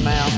cast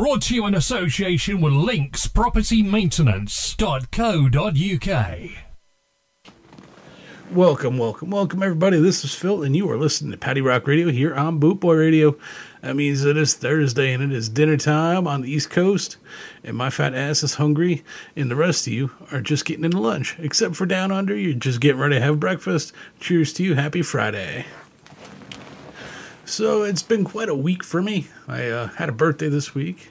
brought to you in association with Links Property Maintenance.co.uk. Welcome, welcome, welcome, everybody. This is Phil, and you are listening to Patty Rock Radio here on Boot Boy Radio. That means it is Thursday and it is dinner time on the East Coast, and my fat ass is hungry, and the rest of you are just getting into lunch. Except for down under, you're just getting ready to have breakfast. Cheers to you. Happy Friday. So it's been quite a week for me. I uh, had a birthday this week.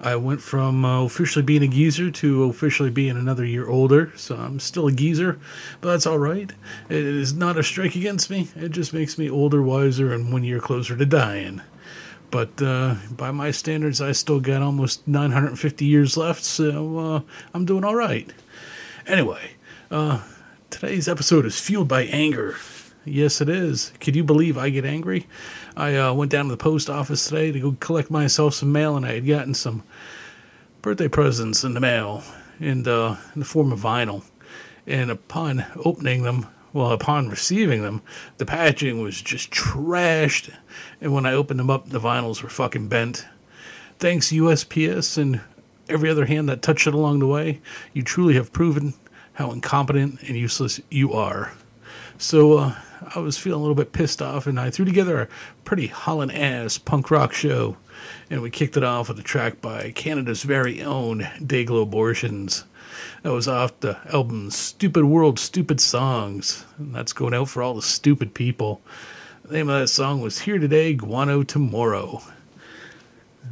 I went from uh, officially being a geezer to officially being another year older, so I'm still a geezer, but that's all right. It is not a strike against me. It just makes me older, wiser, and one year closer to dying. But uh, by my standards, I still got almost 950 years left, so uh, I'm doing all right. Anyway, uh, today's episode is fueled by anger. Yes, it is. Could you believe I get angry? I uh, went down to the post office today to go collect myself some mail, and I had gotten some birthday presents in the mail in the, in the form of vinyl. And upon opening them, well, upon receiving them, the packaging was just trashed. And when I opened them up, the vinyls were fucking bent. Thanks, USPS, and every other hand that touched it along the way. You truly have proven how incompetent and useless you are. So uh, I was feeling a little bit pissed off, and I threw together a pretty hauling ass punk rock show. And we kicked it off with a track by Canada's very own Dayglo Abortions. That was off the album Stupid World, Stupid Songs. And that's going out for all the stupid people. The name of that song was Here Today, Guano Tomorrow.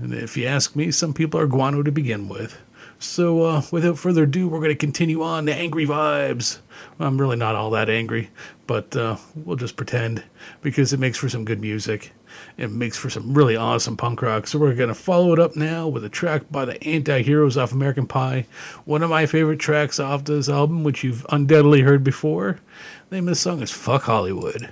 And if you ask me, some people are guano to begin with. So, uh, without further ado, we're going to continue on the angry vibes. I'm really not all that angry, but uh, we'll just pretend because it makes for some good music. It makes for some really awesome punk rock. So we're going to follow it up now with a track by the Anti Heroes off American Pie. One of my favorite tracks off this album, which you've undoubtedly heard before. The name of the song is Fuck Hollywood.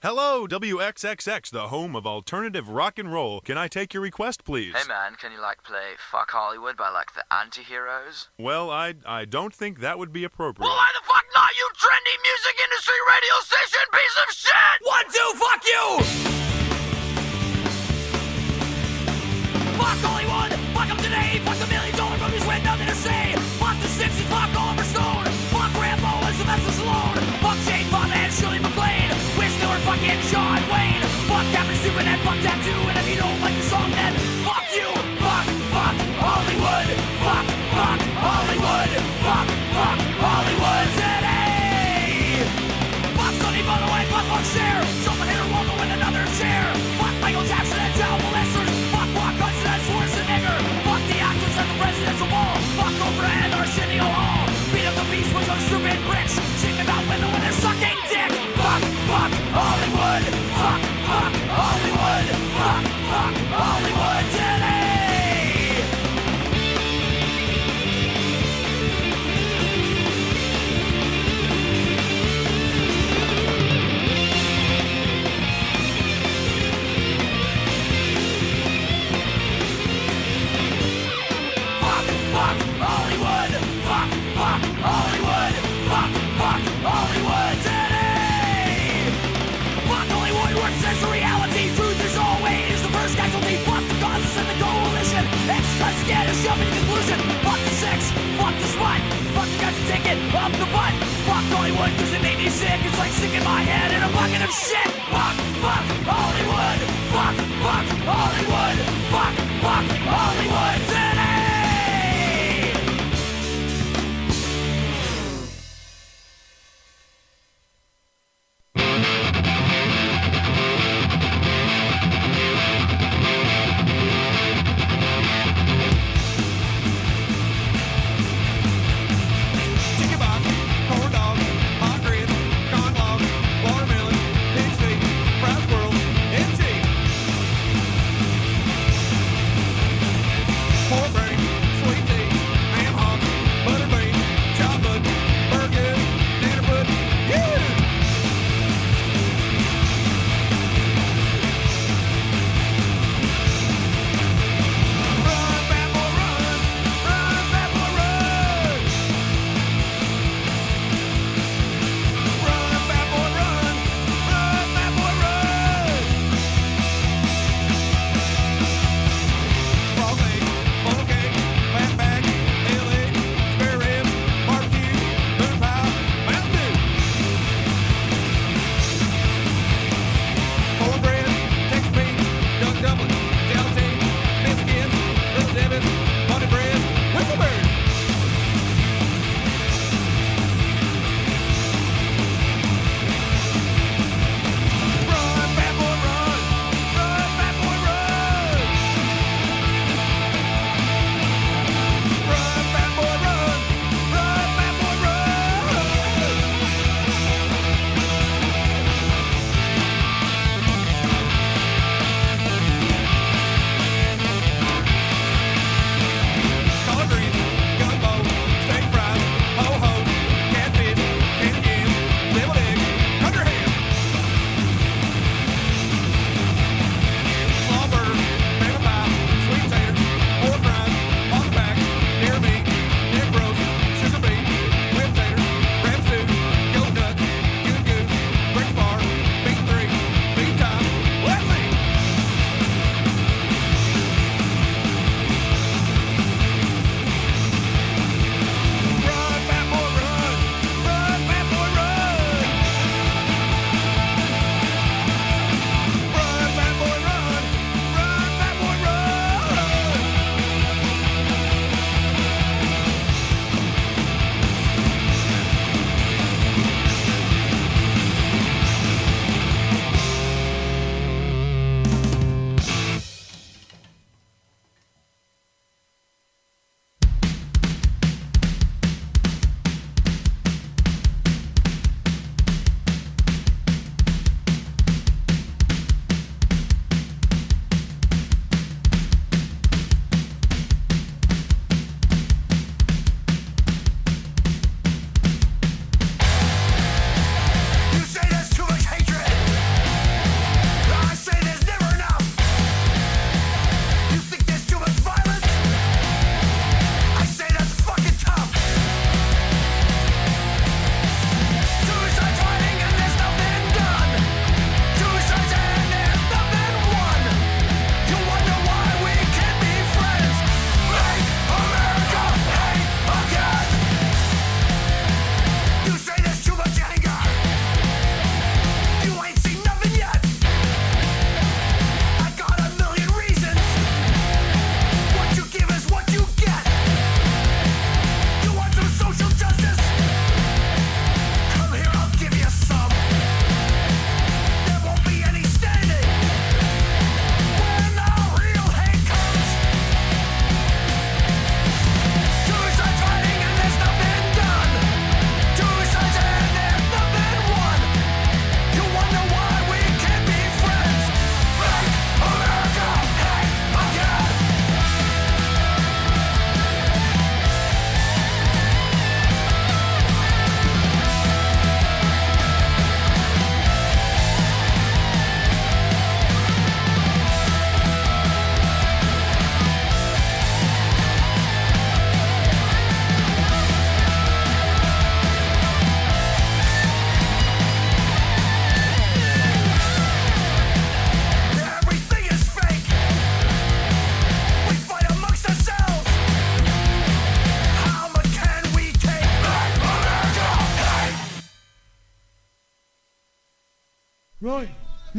Hello, WXXX, the home of alternative rock and roll. Can I take your request, please? Hey man, can you like play Fuck Hollywood by like the anti-heroes? Well, I I don't think that would be appropriate. Well, why the fuck not, you trendy music industry radio station piece of shit? One, two, fuck you! Fuck Hollywood! Up the butt. Fuck Hollywood cause it made me sick. It's like sticking my head in a bucket of shit. Fuck, fuck Hollywood. Fuck, fuck Hollywood. Fuck, fuck Hollywood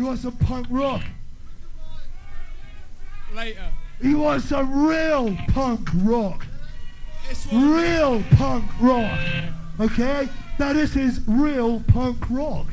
You want some punk rock? Later. He wants some real punk rock? Real punk rock. Okay? Now this is real punk rock.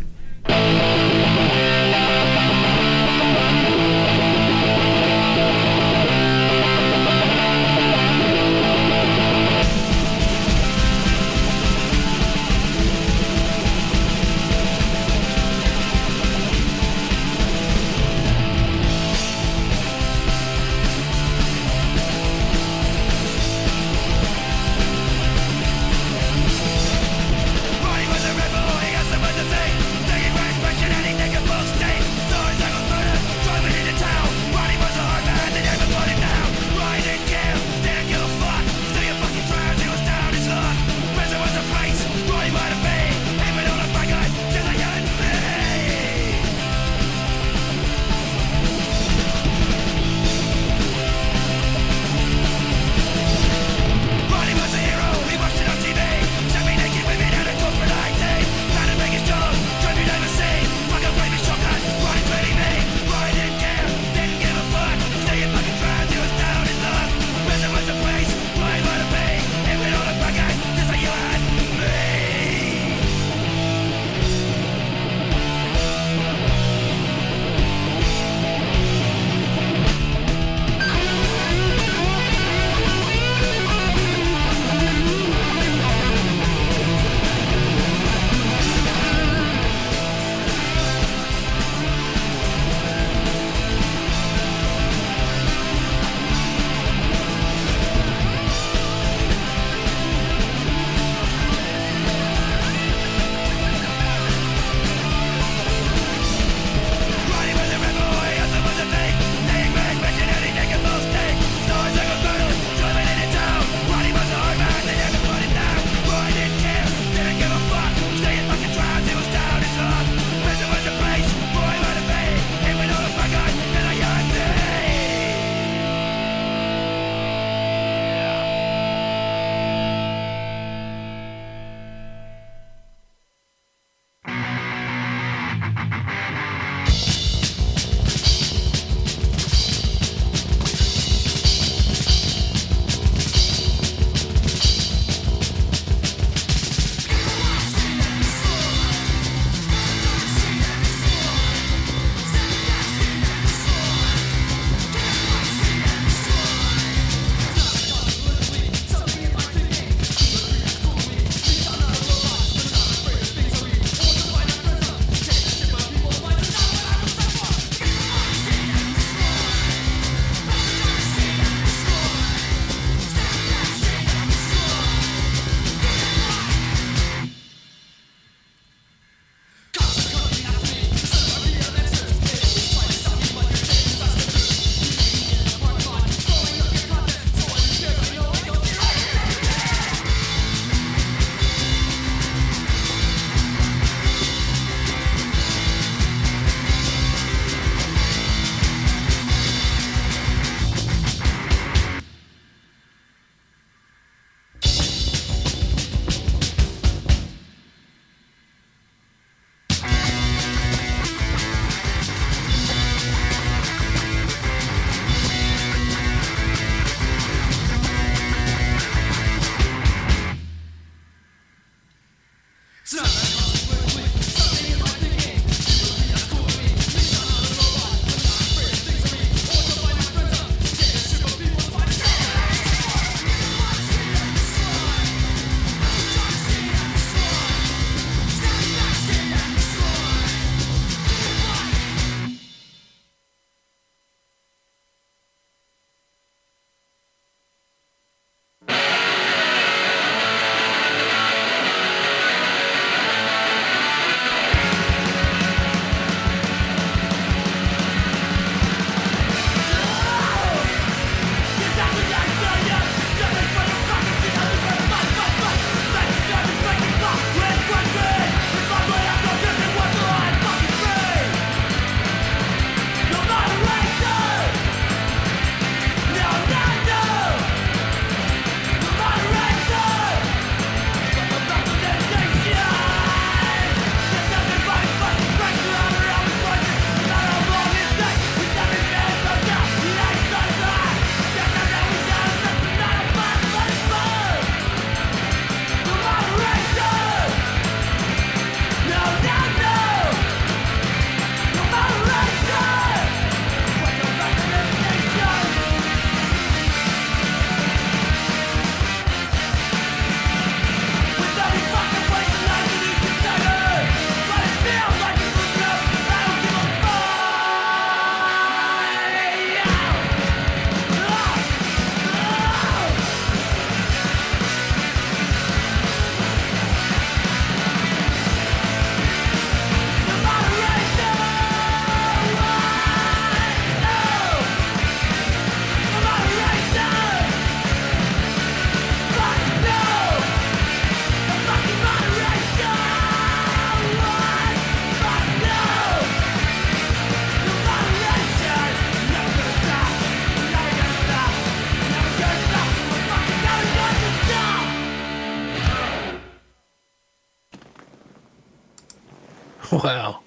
Wow.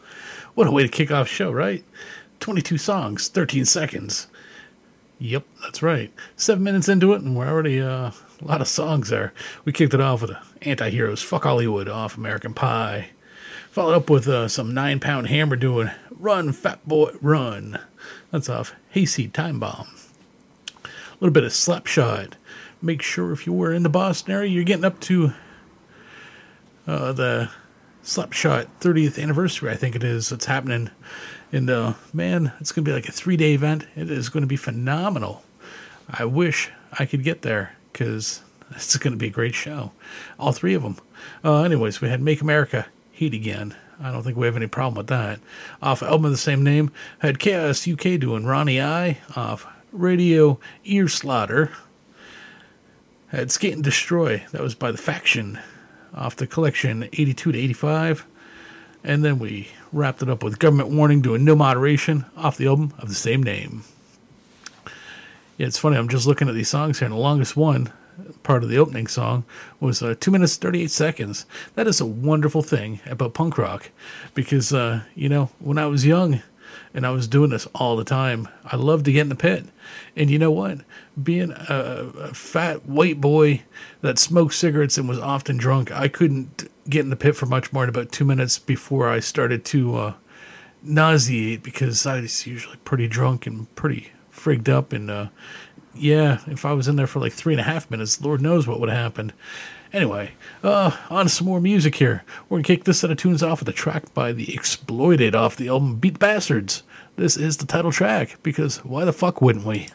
What a way to kick off show, right? 22 songs, 13 seconds. Yep, that's right. Seven minutes into it, and we're already uh, a lot of songs there. We kicked it off with Anti Heroes, Fuck Hollywood, off American Pie. Followed up with uh, some Nine Pound Hammer doing Run, Fat Boy, Run. That's off Hayseed Time Bomb. A little bit of Slapshot. Make sure if you were in the Boston area, you're getting up to uh, the Slapshot 30th anniversary, I think it is. It's happening. And uh, man, it's going to be like a three day event. It is going to be phenomenal. I wish I could get there because it's going to be a great show. All three of them. Uh, anyways, we had Make America Heat Again. I don't think we have any problem with that. Off album of the same name, had Chaos UK doing Ronnie I off Radio Ear Slaughter. Had Skate and Destroy, that was by The Faction, off the collection 82 to 85. And then we wrapped it up with Government Warning doing No Moderation off the album of the same name. Yeah, it's funny, I'm just looking at these songs here, and the longest one, part of the opening song, was uh, 2 minutes 38 seconds. That is a wonderful thing about punk rock because, uh, you know, when I was young, and I was doing this all the time. I loved to get in the pit. And you know what? Being a, a fat white boy that smoked cigarettes and was often drunk, I couldn't get in the pit for much more than about two minutes before I started to uh, nauseate because I was usually pretty drunk and pretty frigged up. And uh, yeah, if I was in there for like three and a half minutes, Lord knows what would have happened. Anyway, uh, on to some more music here. We're gonna kick this set of tunes off with a track by the Exploited off the album Beat Bastards. This is the title track because why the fuck wouldn't we?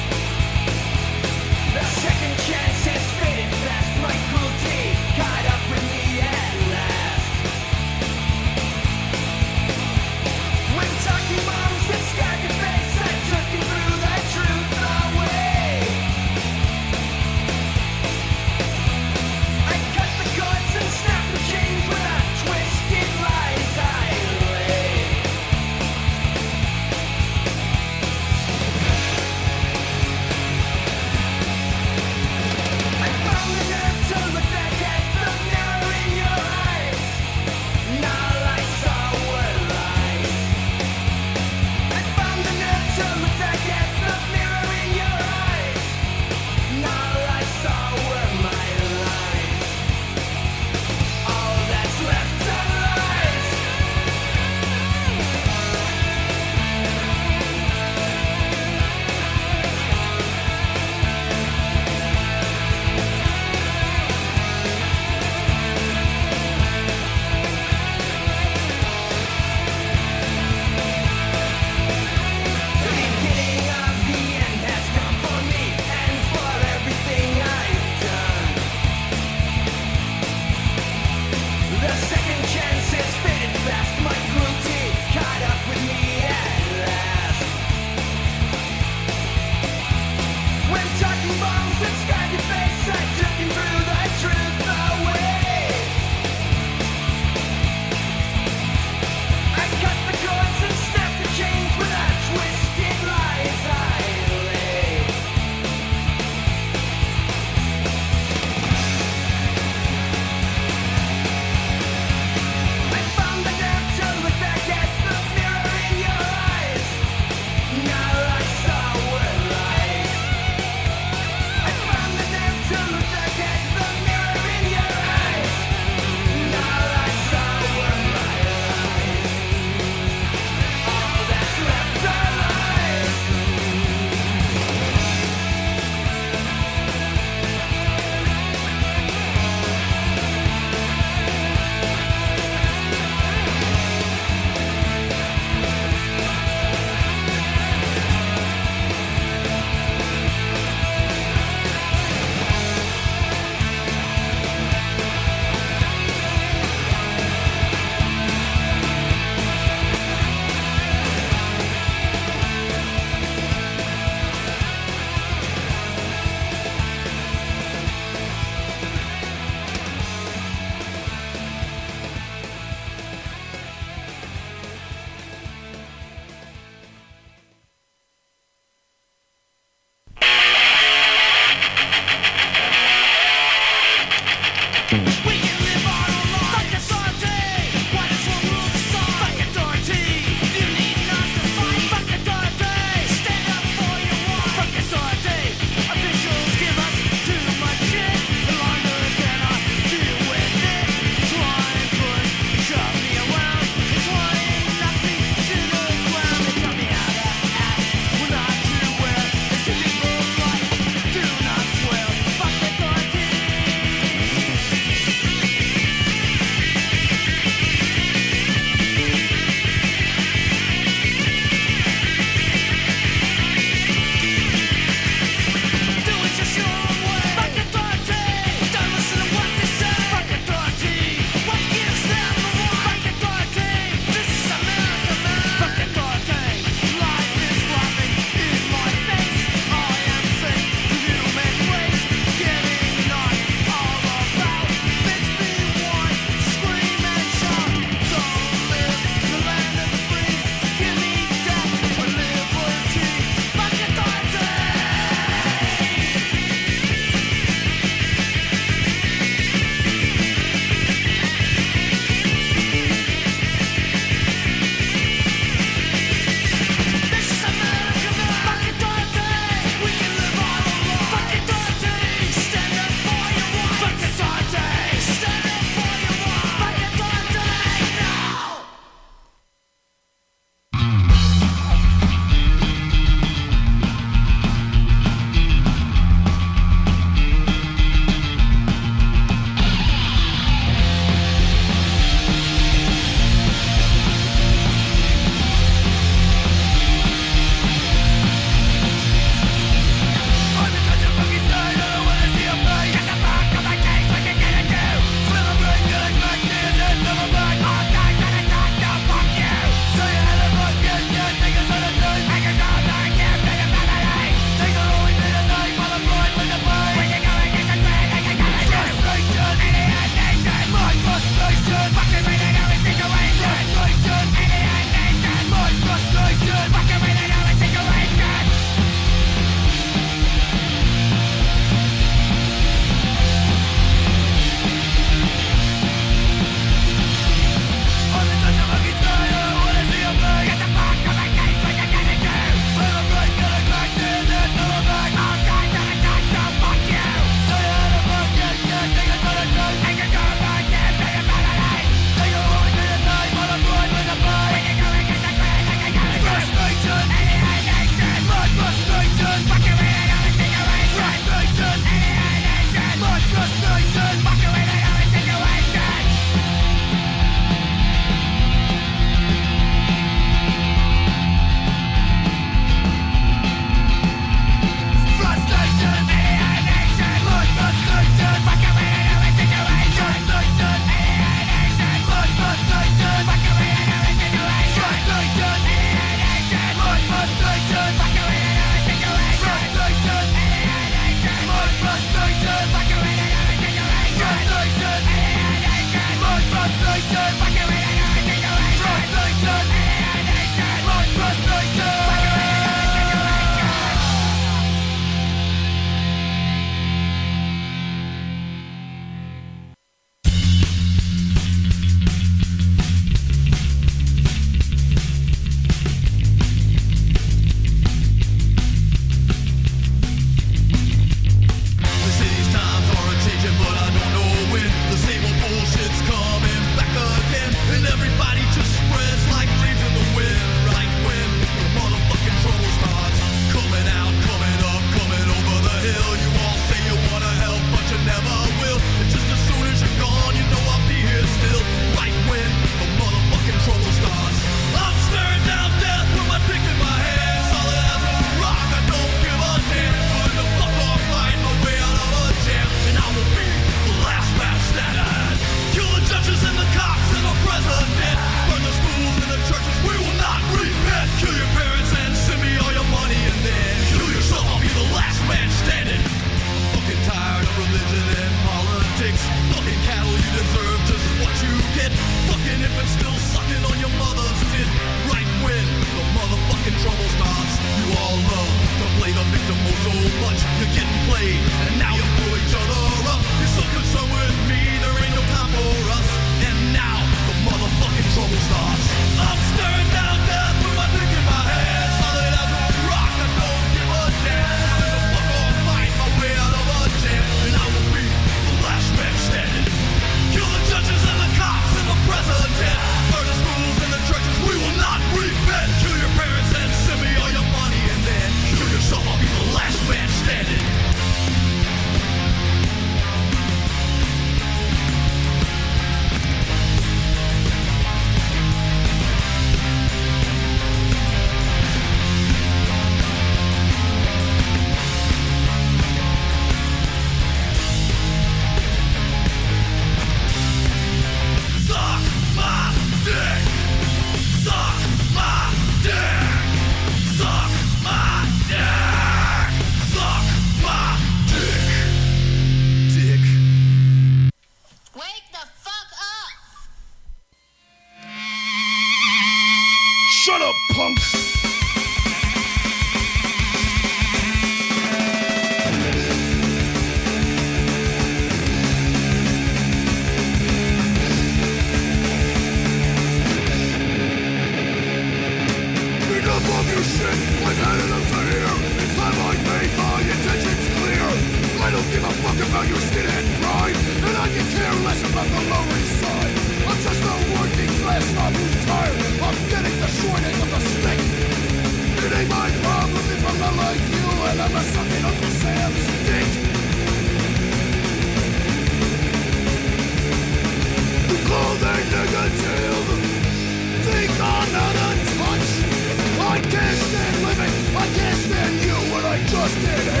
I just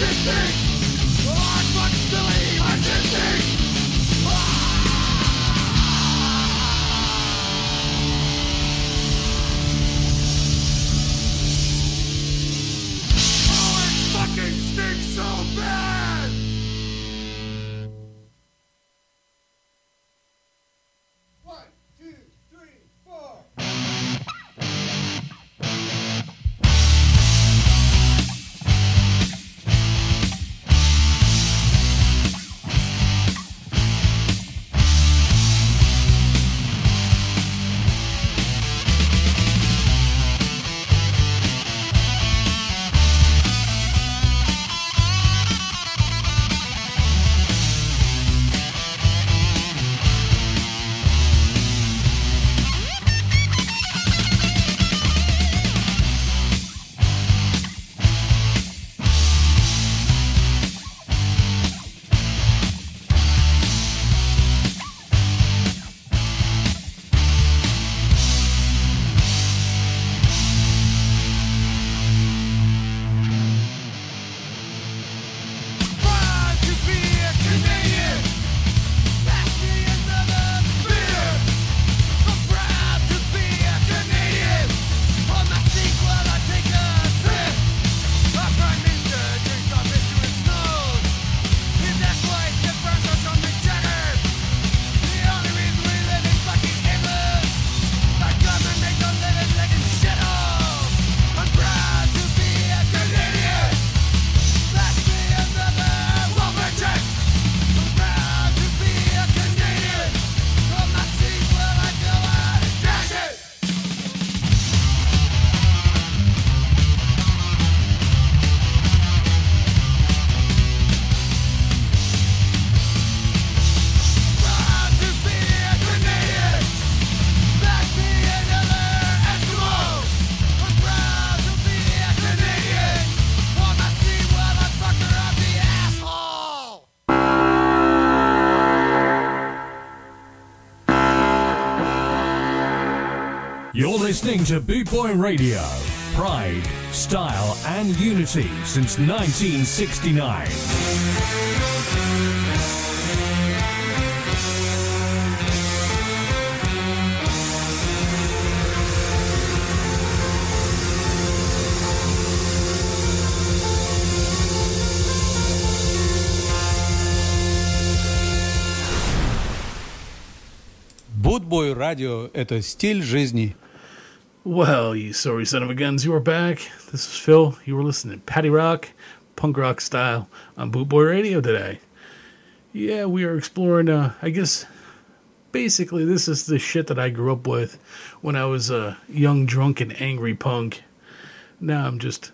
fascist things listening to Boot Boy Radio. Pride, style, and unity since 1969. Bootboy Radio – это стиль жизни. – well, you sorry son of a guns, you are back. This is Phil. You were listening to Patty Rock, punk rock style, on Bootboy Radio today. Yeah, we are exploring, uh, I guess, basically, this is the shit that I grew up with when I was a young, drunk, and angry punk. Now I'm just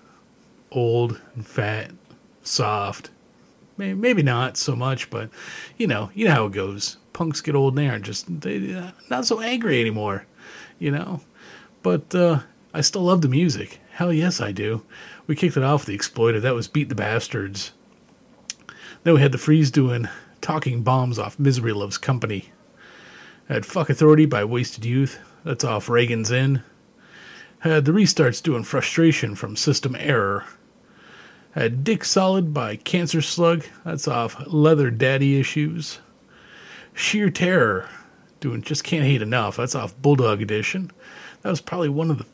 old and fat, soft. Maybe not so much, but you know, you know how it goes. Punks get old and they aren't just they uh, not so angry anymore, you know. But uh, I still love the music. Hell yes, I do. We kicked it off with the Exploited. That was Beat the Bastards. Then we had the Freeze doing Talking Bombs off Misery Loves Company. Had Fuck Authority by Wasted Youth. That's off Reagan's In. Had the Restarts doing Frustration from System Error. Had Dick Solid by Cancer Slug. That's off Leather Daddy Issues. Sheer Terror doing Just Can't Hate Enough. That's off Bulldog Edition. That was probably one of the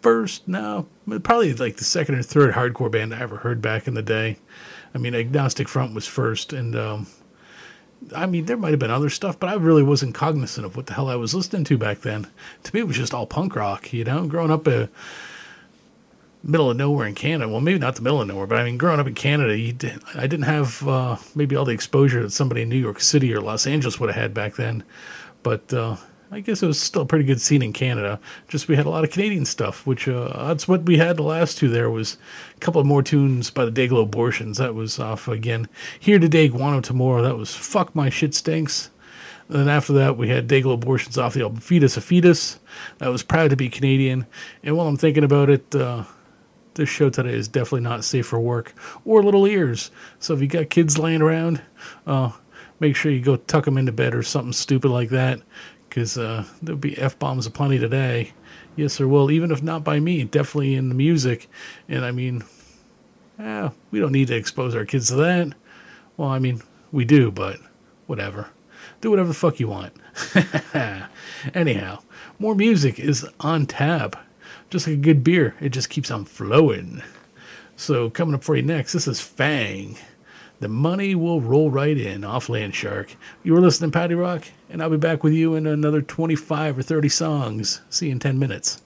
first, no, probably like the second or third hardcore band I ever heard back in the day. I mean, Agnostic Front was first, and um, I mean, there might have been other stuff, but I really wasn't cognizant of what the hell I was listening to back then. To me, it was just all punk rock, you know. Growing up a middle of nowhere in Canada, well, maybe not the middle of nowhere, but I mean, growing up in Canada, did, I didn't have uh, maybe all the exposure that somebody in New York City or Los Angeles would have had back then. But uh, I guess it was still a pretty good scene in Canada. Just we had a lot of Canadian stuff, which uh, that's what we had the last two. There was a couple of more tunes by the Dayglo Abortions. That was off again. Here today, Guano Tomorrow. That was fuck my shit stinks. And then after that, we had Dayglo Abortions off the album Feed Us a Fetus. That was proud to be Canadian. And while I'm thinking about it, uh, this show today is definitely not safe for work or little ears. So if you got kids laying around, uh, make sure you go tuck them into bed or something stupid like that, because uh, there'll be f bombs aplenty today. Yes, there will, even if not by me, definitely in the music. And I mean, Eh, we don't need to expose our kids to that. Well, I mean, we do, but whatever. Do whatever the fuck you want. Anyhow, more music is on tap. Just like a good beer, it just keeps on flowing. So, coming up for you next, this is Fang. The money will roll right in off Landshark. You were listening to Patty Rock, and I'll be back with you in another 25 or 30 songs. See you in 10 minutes.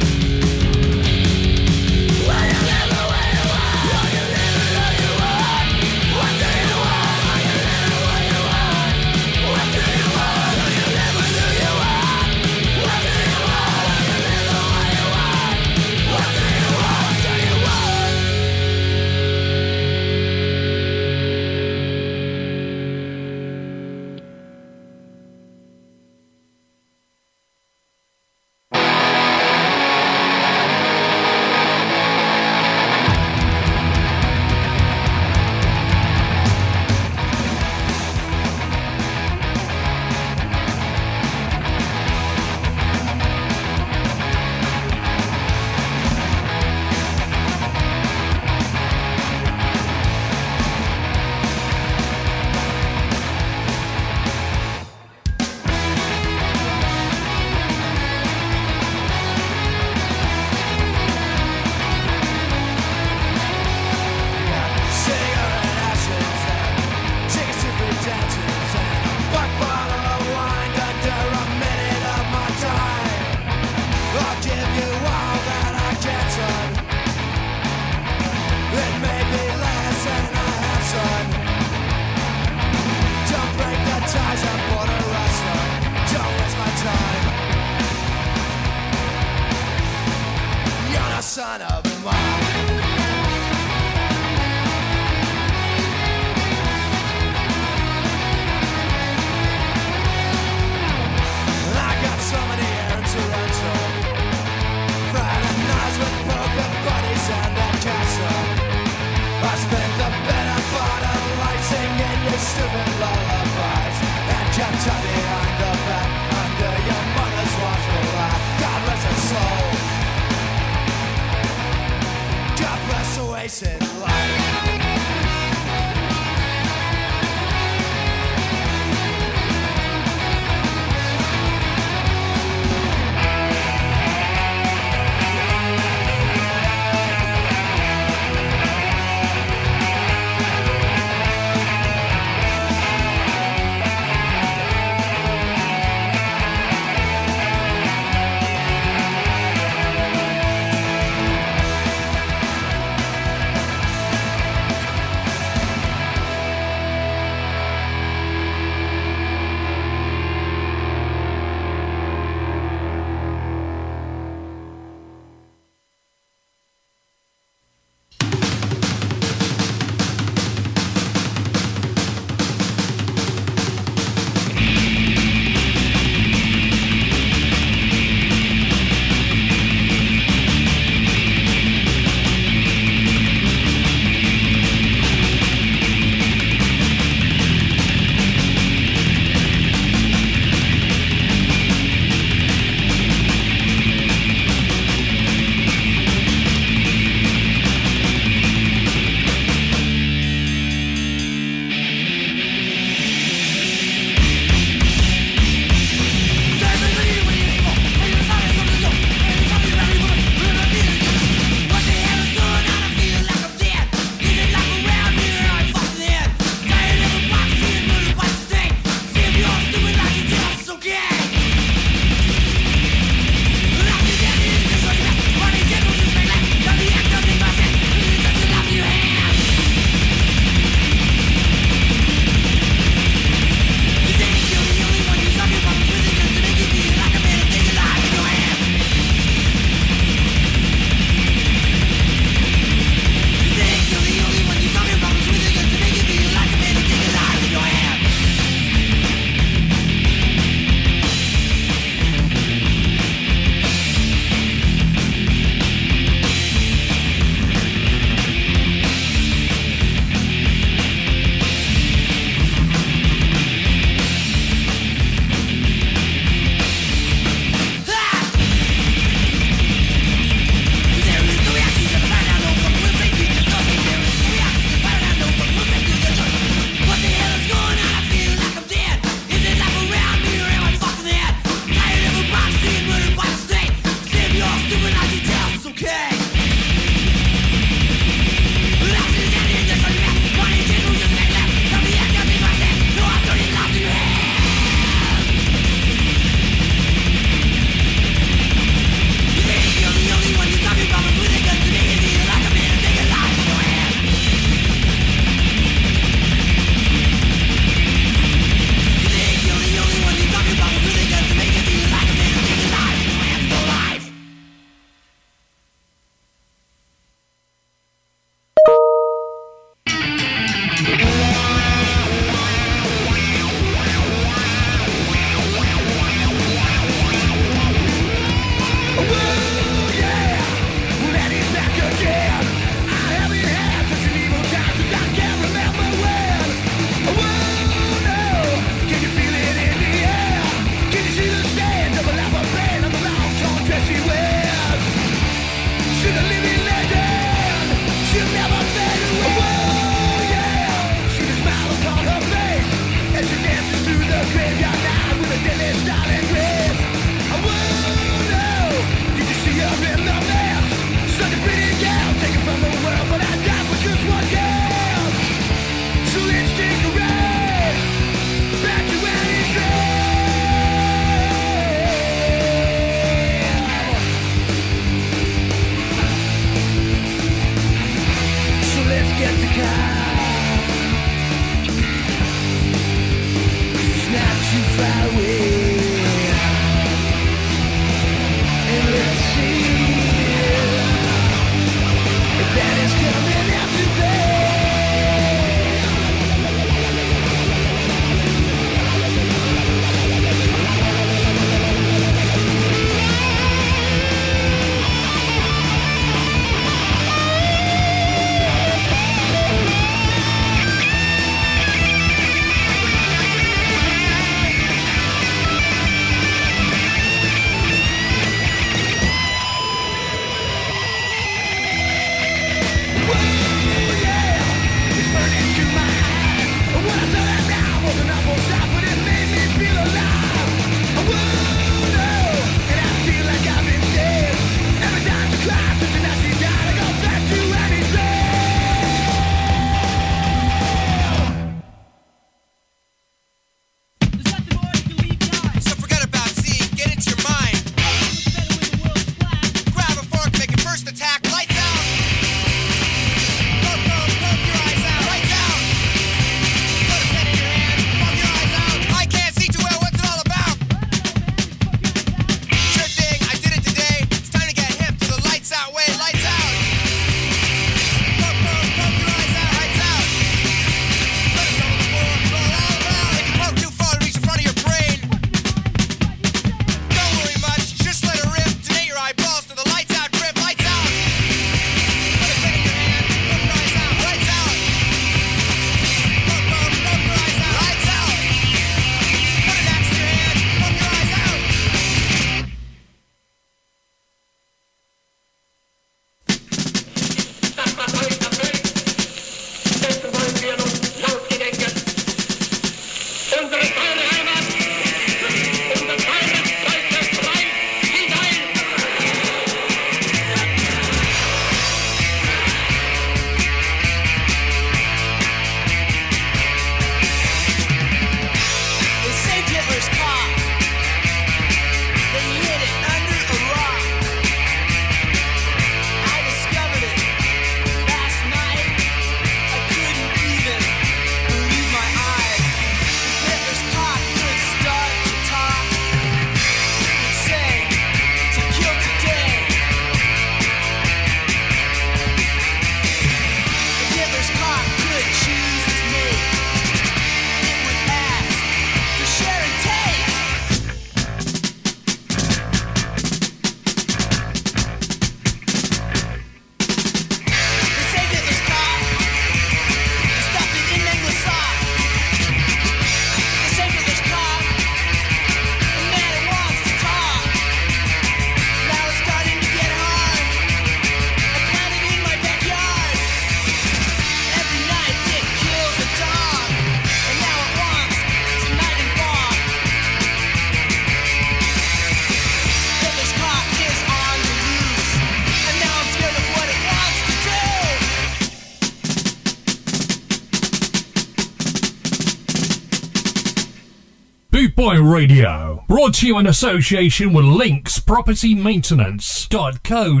Radio. Brought to you in association with Links Property Maintenance.co.uk.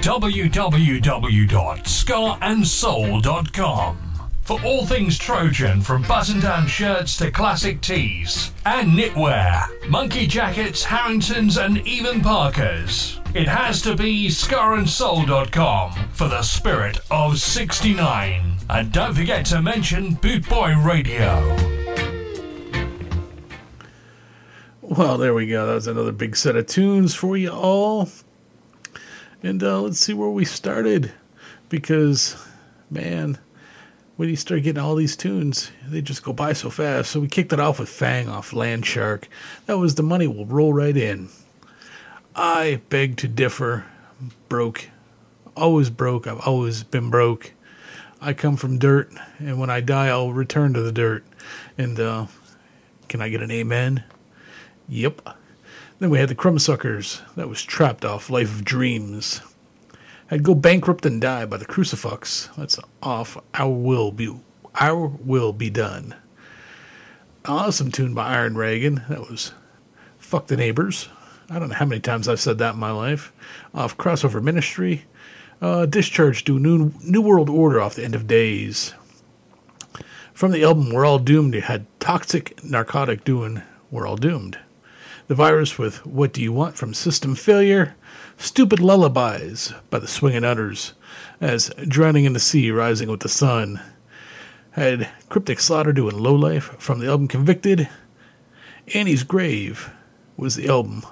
www.scarandsoul.com for all things Trojan, from button-down shirts to classic tees and knitwear, monkey jackets, Harringtons, and even Parkers. It has to be scarandsoul.com for the spirit of '69. And don't forget to mention Boot Boy Radio. Well, there we go. That was another big set of tunes for you all. And uh, let's see where we started. Because, man, when you start getting all these tunes, they just go by so fast. So we kicked it off with Fang off Landshark. That was The Money Will Roll Right In. I beg to differ. Broke. Always broke. I've always been broke. I come from dirt, and when I die, I'll return to the dirt. And uh, can I get an amen? Yep. Then we had the Crumbsuckers. That was trapped off Life of Dreams. Had Go Bankrupt and Die by the Crucifix. That's off Our Will Be Our Will Be Done. Awesome tune by Iron Reagan. That was Fuck the Neighbors. I don't know how many times I've said that in my life. Off Crossover Ministry. Uh, Discharge to New, New World Order off the End of Days. From the album We're All Doomed, you had Toxic Narcotic doing We're All Doomed. The Virus with What Do You Want from System Failure. Stupid Lullabies by the Swingin' Utters. As Drowning in the Sea, Rising with the Sun. Had Cryptic Slaughter doing Low Life from the album Convicted. Annie's Grave was the album.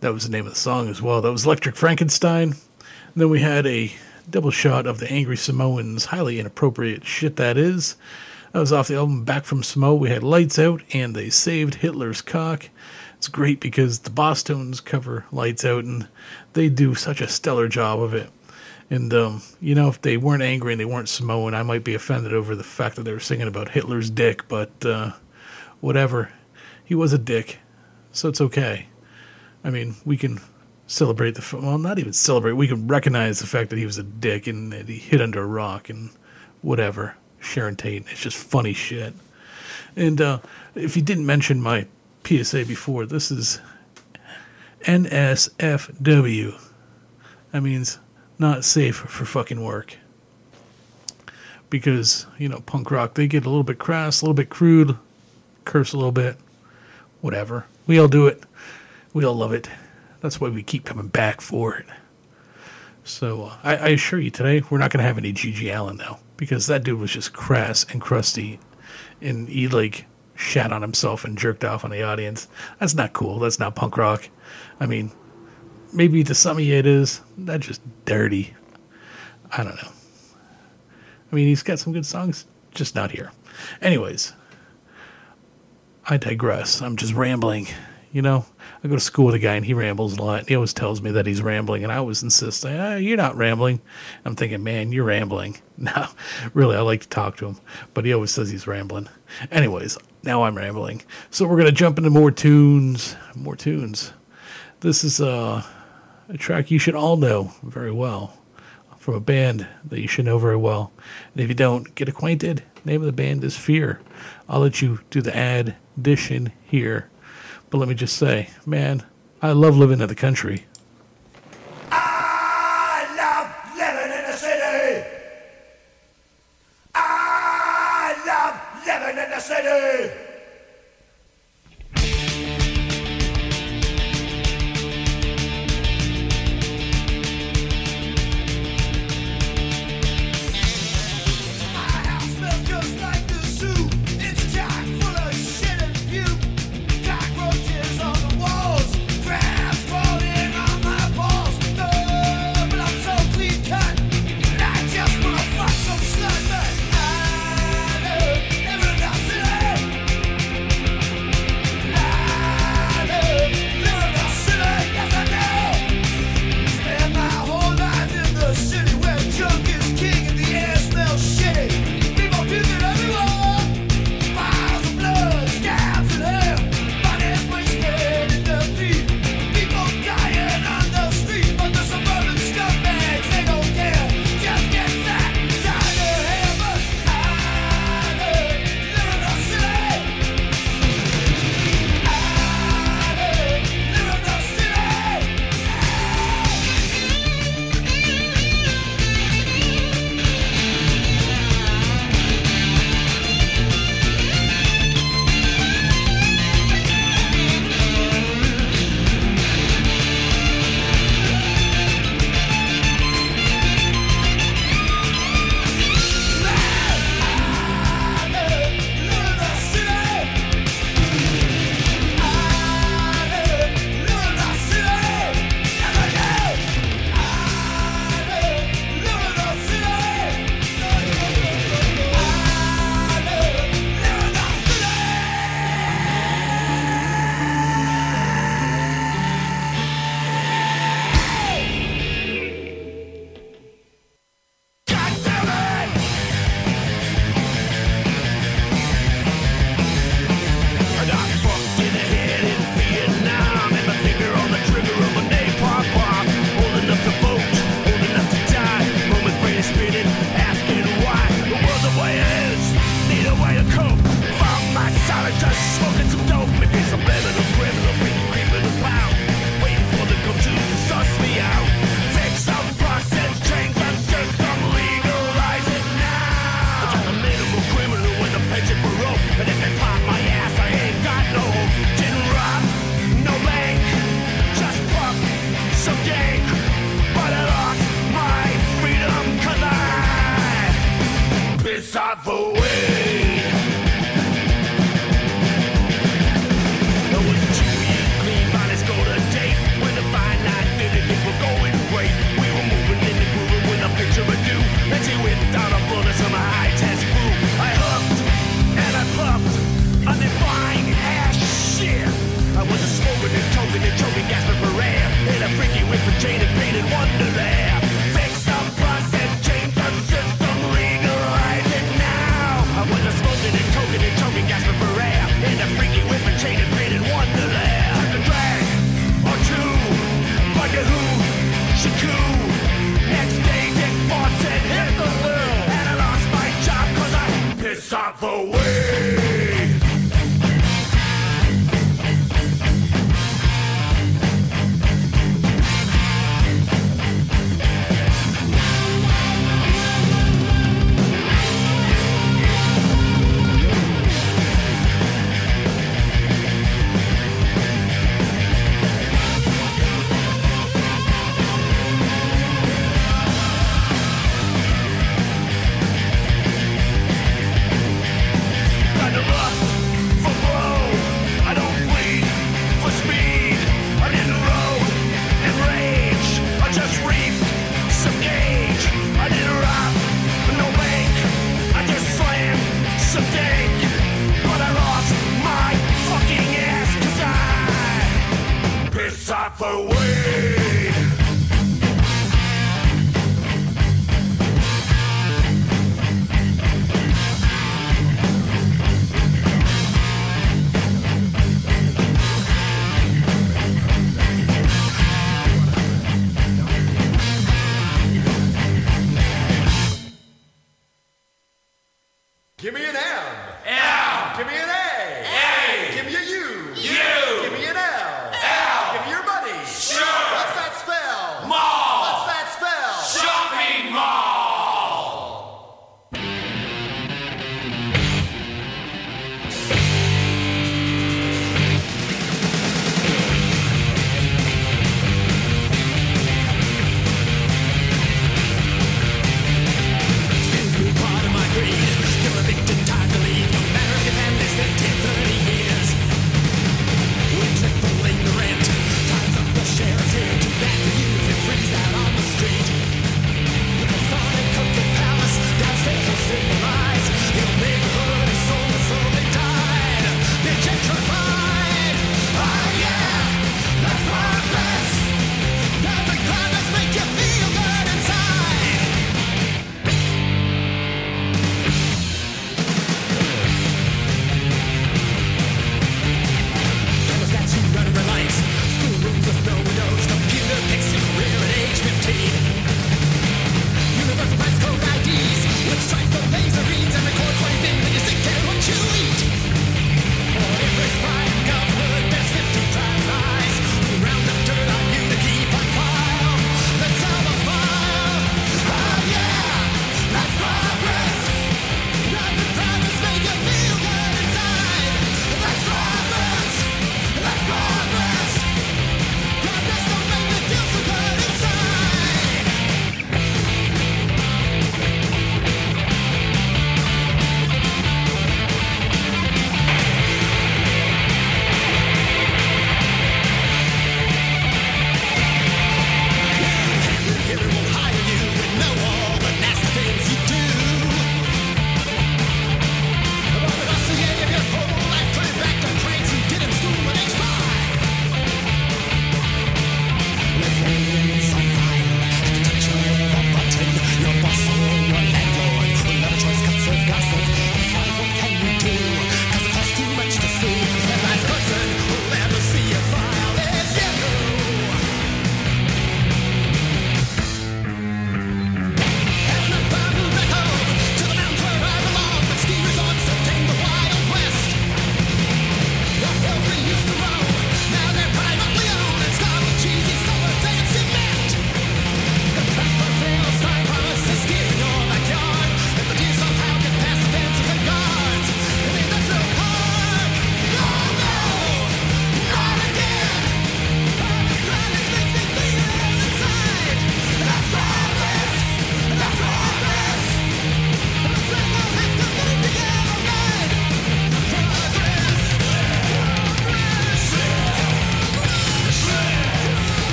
That was the name of the song as well. That was Electric Frankenstein. Then we had a double shot of the Angry Samoans, highly inappropriate shit that is. That was off the album Back from Samoa. We had Lights Out and They Saved Hitler's Cock. It's great because the Boston's cover Lights Out and they do such a stellar job of it. And, um, you know, if they weren't angry and they weren't Samoan, I might be offended over the fact that they were singing about Hitler's dick, but uh, whatever. He was a dick, so it's okay. I mean, we can celebrate the well, not even celebrate. We can recognize the fact that he was a dick and that he hid under a rock and whatever. Sharon Tate. It's just funny shit. And uh, if you didn't mention my PSA before, this is NSFW. That means not safe for fucking work. Because, you know, punk rock, they get a little bit crass, a little bit crude, curse a little bit, whatever. We all do it. We all love it. That's why we keep coming back for it. So uh, I, I assure you today, we're not going to have any G.G. Allin now because that dude was just crass and crusty, and he like shat on himself and jerked off on the audience. That's not cool. That's not punk rock. I mean, maybe to some of you it is. That's just dirty. I don't know. I mean, he's got some good songs, just not here. Anyways, I digress. I'm just rambling. You know, I go to school with a guy and he rambles a lot. He always tells me that he's rambling, and I always insist, ah, "You're not rambling." I'm thinking, "Man, you're rambling." No, really, I like to talk to him, but he always says he's rambling. Anyways, now I'm rambling, so we're gonna jump into more tunes. More tunes. This is uh, a track you should all know very well from a band that you should know very well. And if you don't, get acquainted. name of the band is Fear. I'll let you do the ad addition here. But let me just say, man, I love living in the country.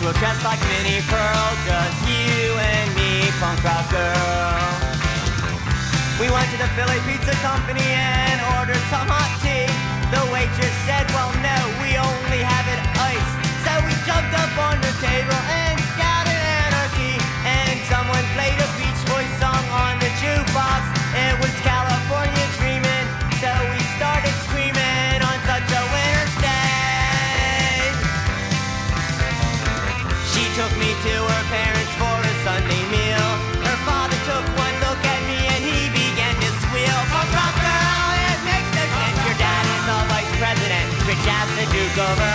We're dress like Minnie Pearl, just you and me, punk rock girl. We went to the Philly Pizza Company and ordered some hot tea. The waitress said, well, no, we only have it iced. So we jumped up on the table and shouted anarchy, and someone played a beat. Of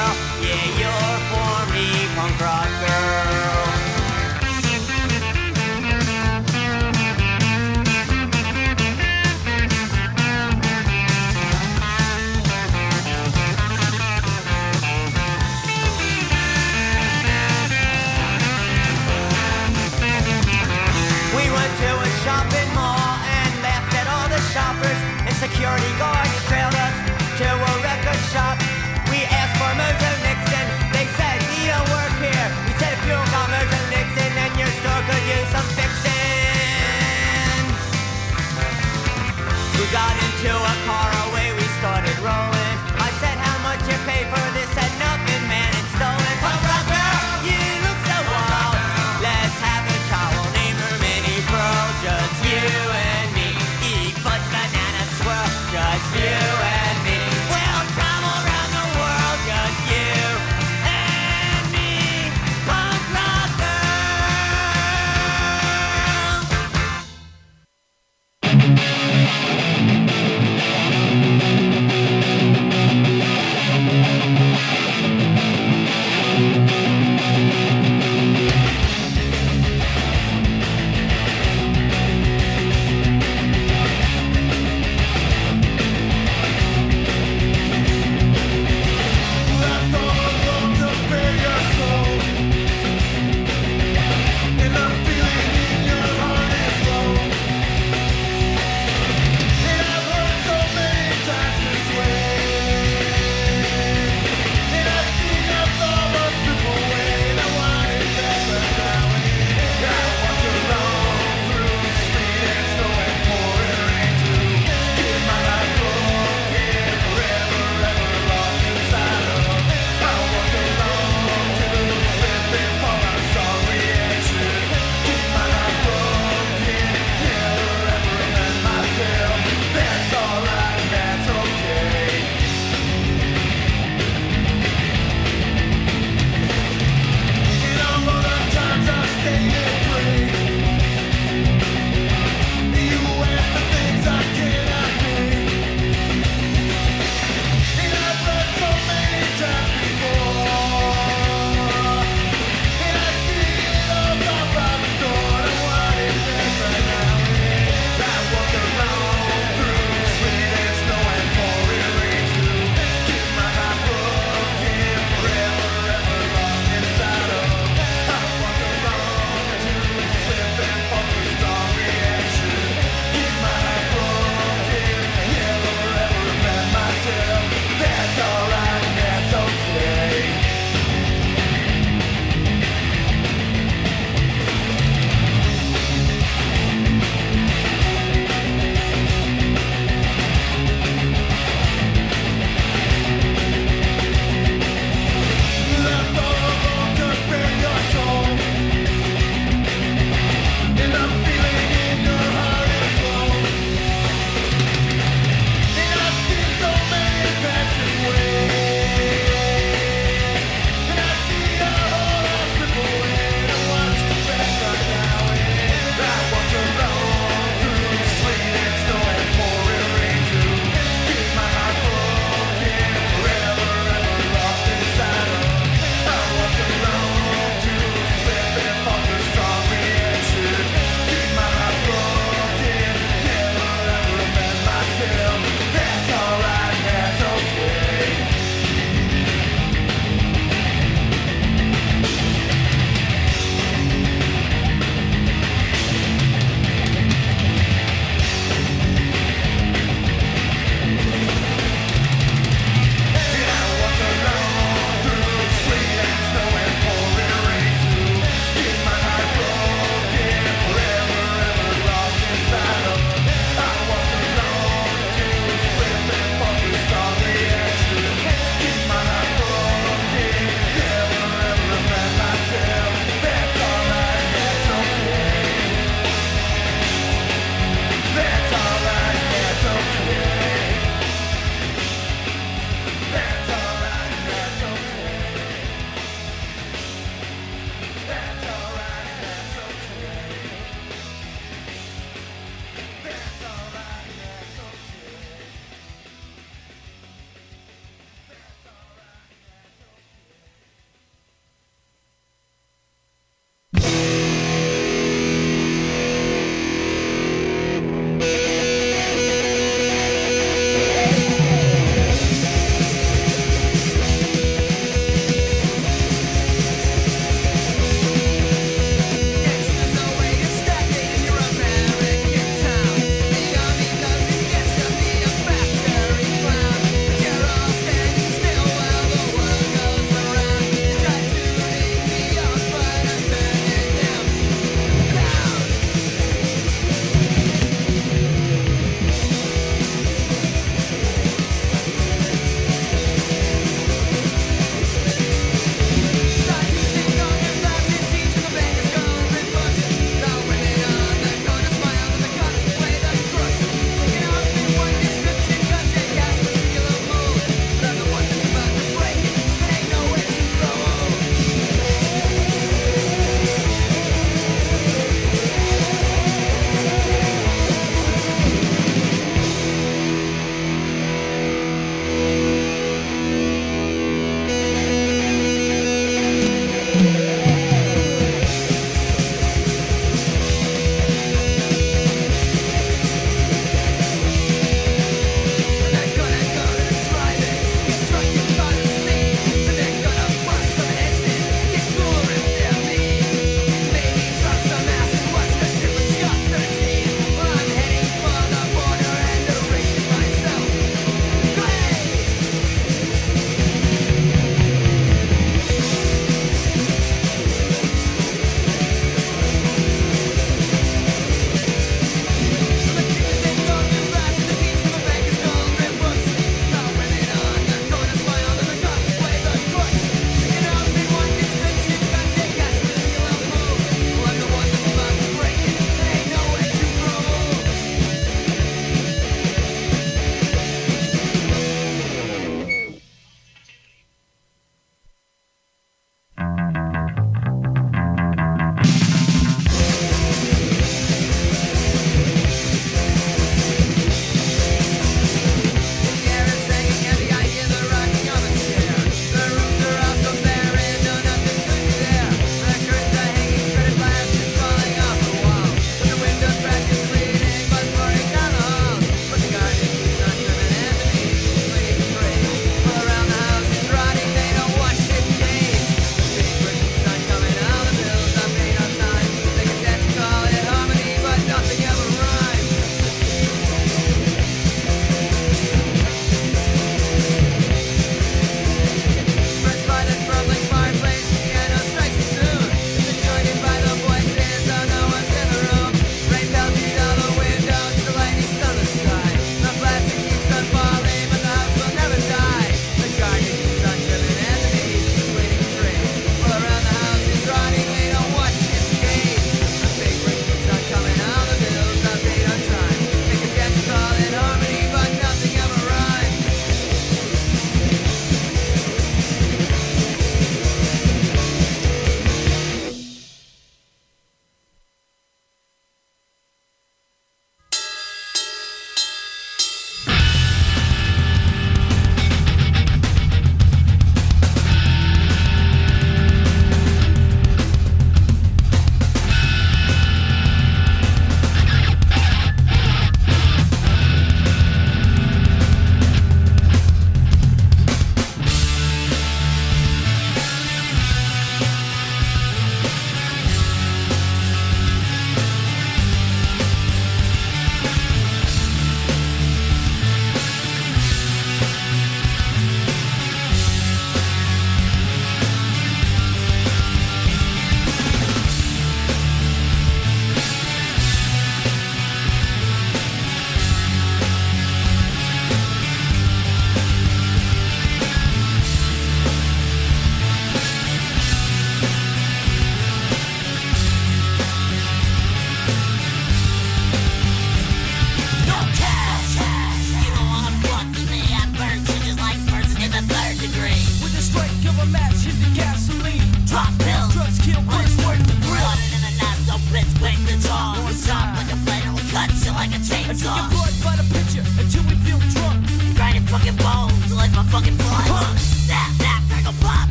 show up.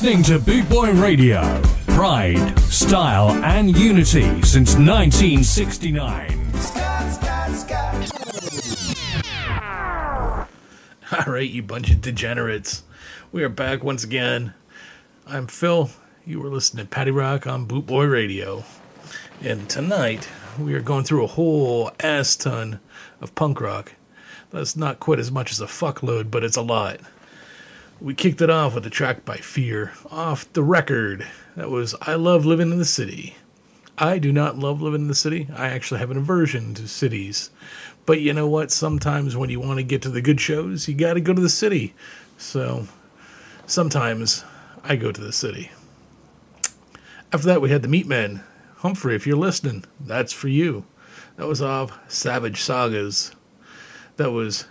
Listening to Boot Boy Radio. Pride, style, and unity since 1969. All right, you bunch of degenerates. We are back once again. I'm Phil. You were listening to Patty Rock on Boot Boy Radio. And tonight, we are going through a whole ass ton of punk rock. That's not quite as much as a fuckload, but it's a lot. We kicked it off with a track by Fear off the record. That was I Love Living in the City. I do not love living in the city. I actually have an aversion to cities. But you know what? Sometimes when you want to get to the good shows, you got to go to the city. So sometimes I go to the city. After that, we had the Meatmen. Humphrey, if you're listening, that's for you. That was off Savage Sagas. That was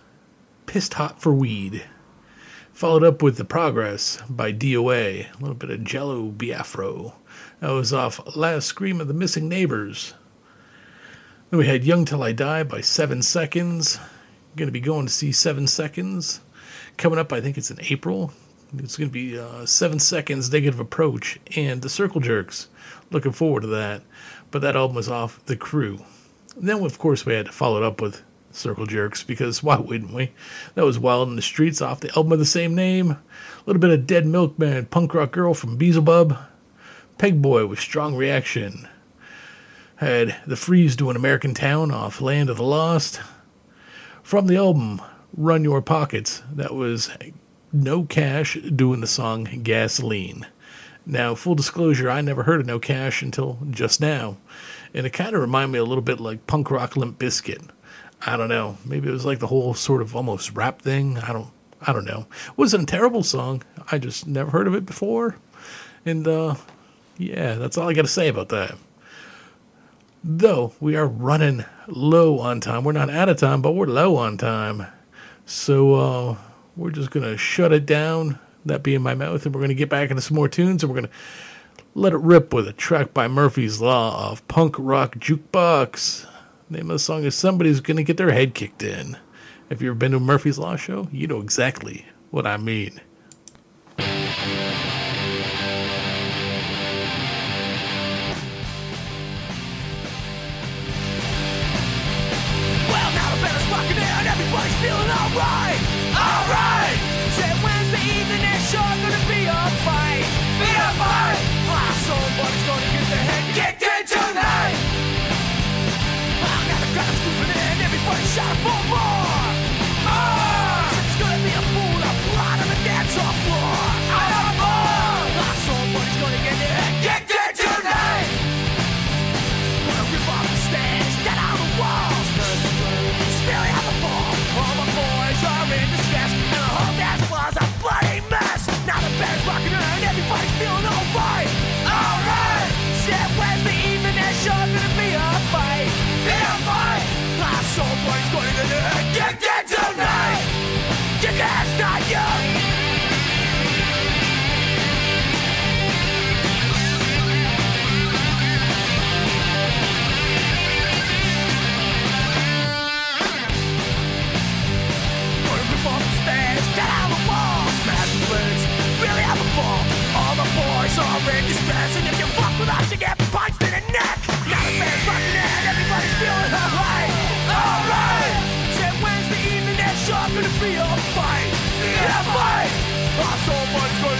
Pissed Hot for Weed. Followed up with The Progress by DOA. A little bit of Jello Biafra. That was off Last Scream of the Missing Neighbors. Then we had Young Till I Die by Seven Seconds. Going to be going to see Seven Seconds. Coming up, I think it's in April. It's going to be uh, Seven Seconds Negative Approach and The Circle Jerks. Looking forward to that. But that album was off The Crew. And then, of course, we had to follow it up with Circle Jerks because why wouldn't we? That was Wild in the Streets off the album of the same name. A little bit of Dead Milkmen, Punk Rock Girl from Beelzebub. Pegboy with Strong Reaction. Had The Freeze doing American Town off Land of the Lost. From the album Run Your Pockets, that was No Cash doing the song Gasoline. Now, full disclosure, I never heard of No Cash until just now. And it kind of reminded me a little bit like punk rock Limp Bizkit. I don't know. Maybe it was like the whole sort of almost rap thing. I don't I don't know. It wasn't a terrible song. I just never heard of it before. And uh yeah, that's all I got to say about that. Though we are running low on time. We're not out of time, but we're low on time. So uh, we're just to shut it down, that being my mouth, and we're to get back into some more tunes and we're to let it rip with a track by Murphy's Law of Punk Rock Jukebox. Name of the song is Somebody's to Get Their Head Kicked In. If you've ever been to Murphy's Law show, you know exactly what I mean. Well, now the band's rocking in, everybody's feeling alright, alright.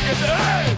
Somebody's gonna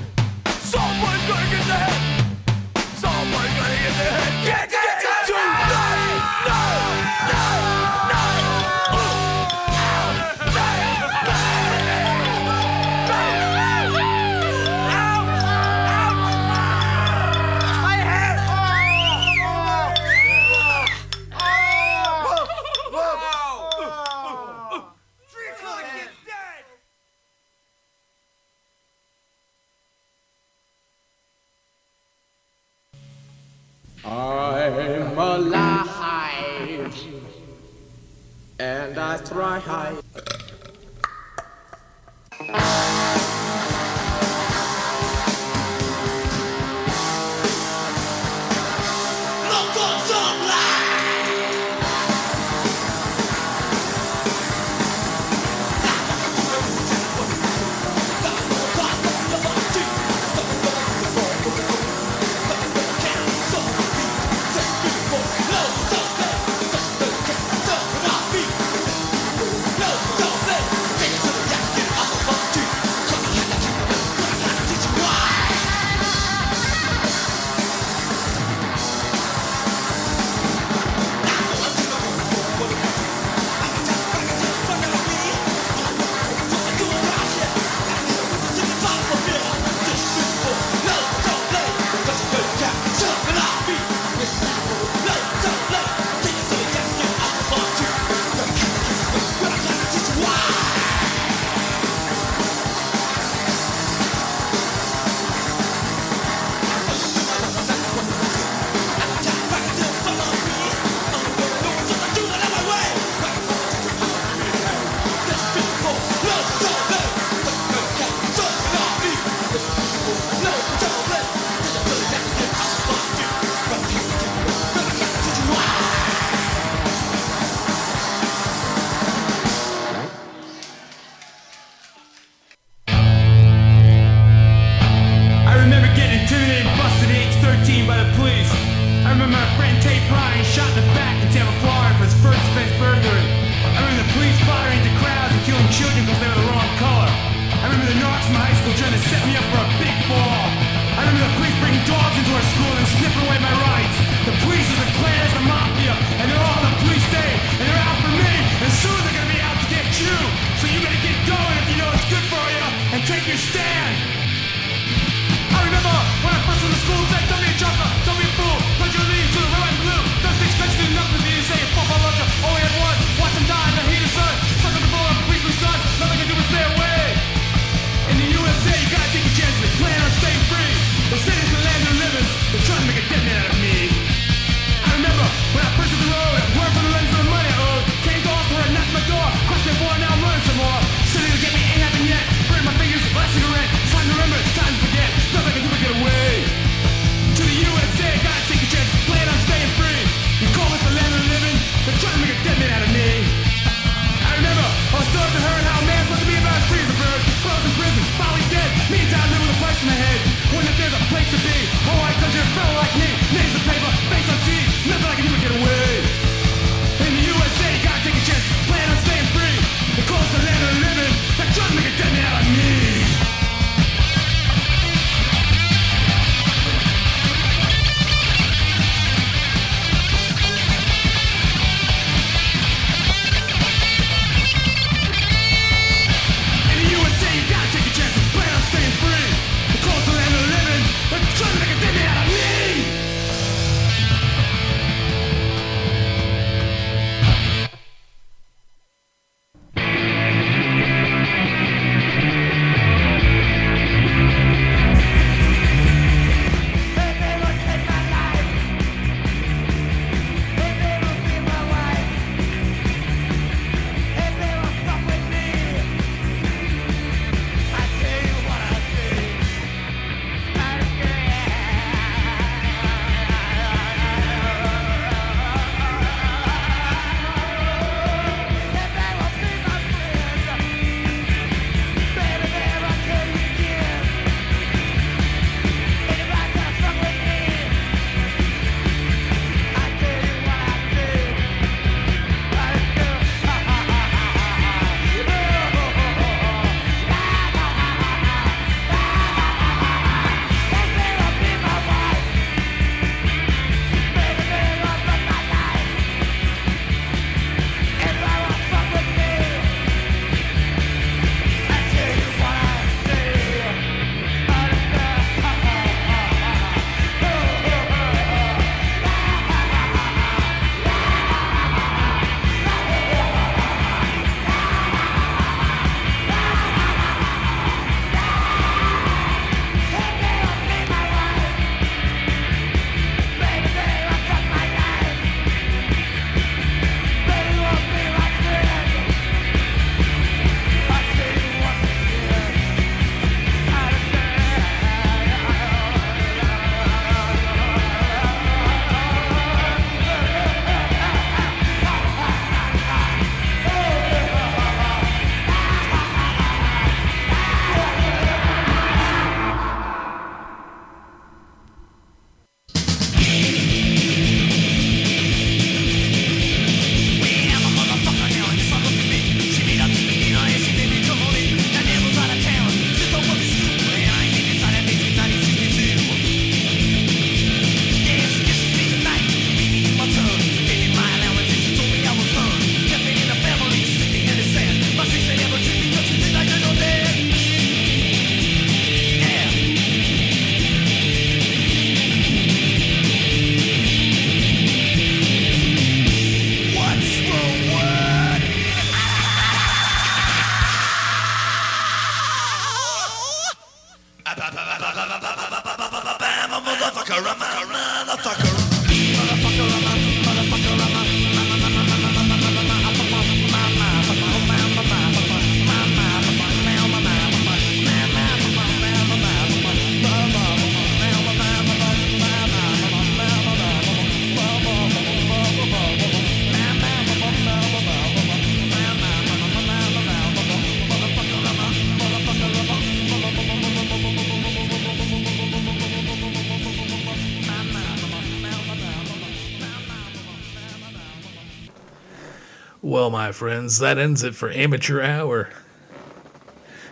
My friends, that ends it for Amateur Hour.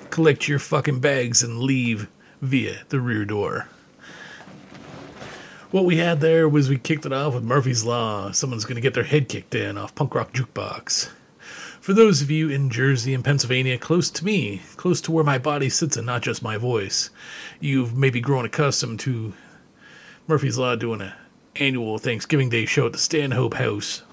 collect your fucking bags and leave via the rear door. What we had there was we kicked it off with Murphy's Law. Someone's going to get their head kicked in off Punk Rock Jukebox. For those of you in Jersey and Pennsylvania, close to me, close to where my body sits and not just my voice, you've maybe grown accustomed to Murphy's Law doing an annual Thanksgiving Day show at the Stanhope House.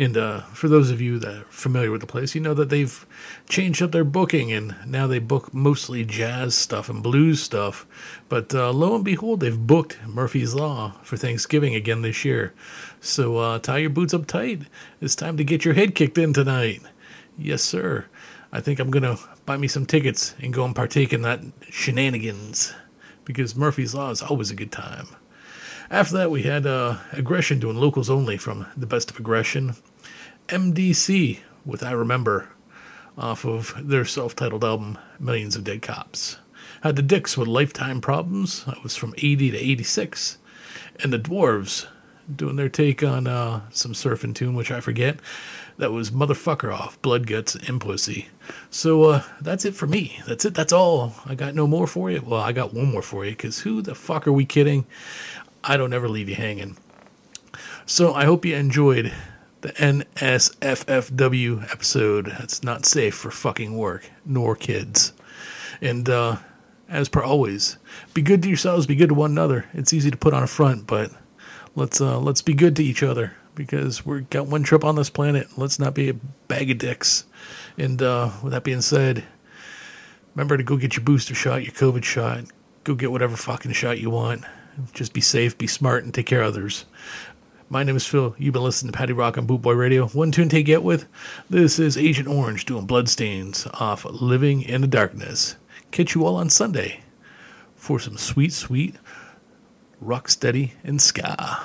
And uh, for those of you that are familiar with the place, you know that they've changed up their booking and now they book mostly jazz stuff and blues stuff. But uh, lo and behold, they've booked Murphy's Law for Thanksgiving again this year. So uh, tie your boots up tight. It's time to get your head kicked in tonight. Yes, sir. I think I'm going to buy me some tickets and go and partake in that shenanigans because Murphy's Law is always a good time. After that, we had uh, Aggression doing locals only from The Best of Aggression. MDC with I Remember off of their self titled album Millions of Dead Cops. Had the Dicks with Lifetime Problems. That was from 80 to 86. And the Dwarves doing their take on uh, some surfing tune, which I forget. That was Motherfucker off Blood Guts and Pussy. So uh, that's it for me. That's it. That's all. I got no more for you. Well, I got one more for you because who the fuck are we kidding? I don't ever leave you hanging. So I hope you enjoyed the NSFFW episode. That's not safe for fucking work nor kids. And uh, as per always, be good to yourselves. Be good to one another. It's easy to put on a front, but let's uh, let's be good to each other because we're got one trip on this planet. Let's not be a bag of dicks. And uh, with that being said, remember to go get your booster shot, your COVID shot. Go get whatever fucking shot you want. Just be safe, be smart, and take care of others. My name is Phil. You've been listening to Patty Rock on Boot Boy Radio. One tune to get with. This is Agent Orange doing Bloodstains off Living in the Darkness. Catch you all on Sunday for some sweet, sweet rock steady and ska.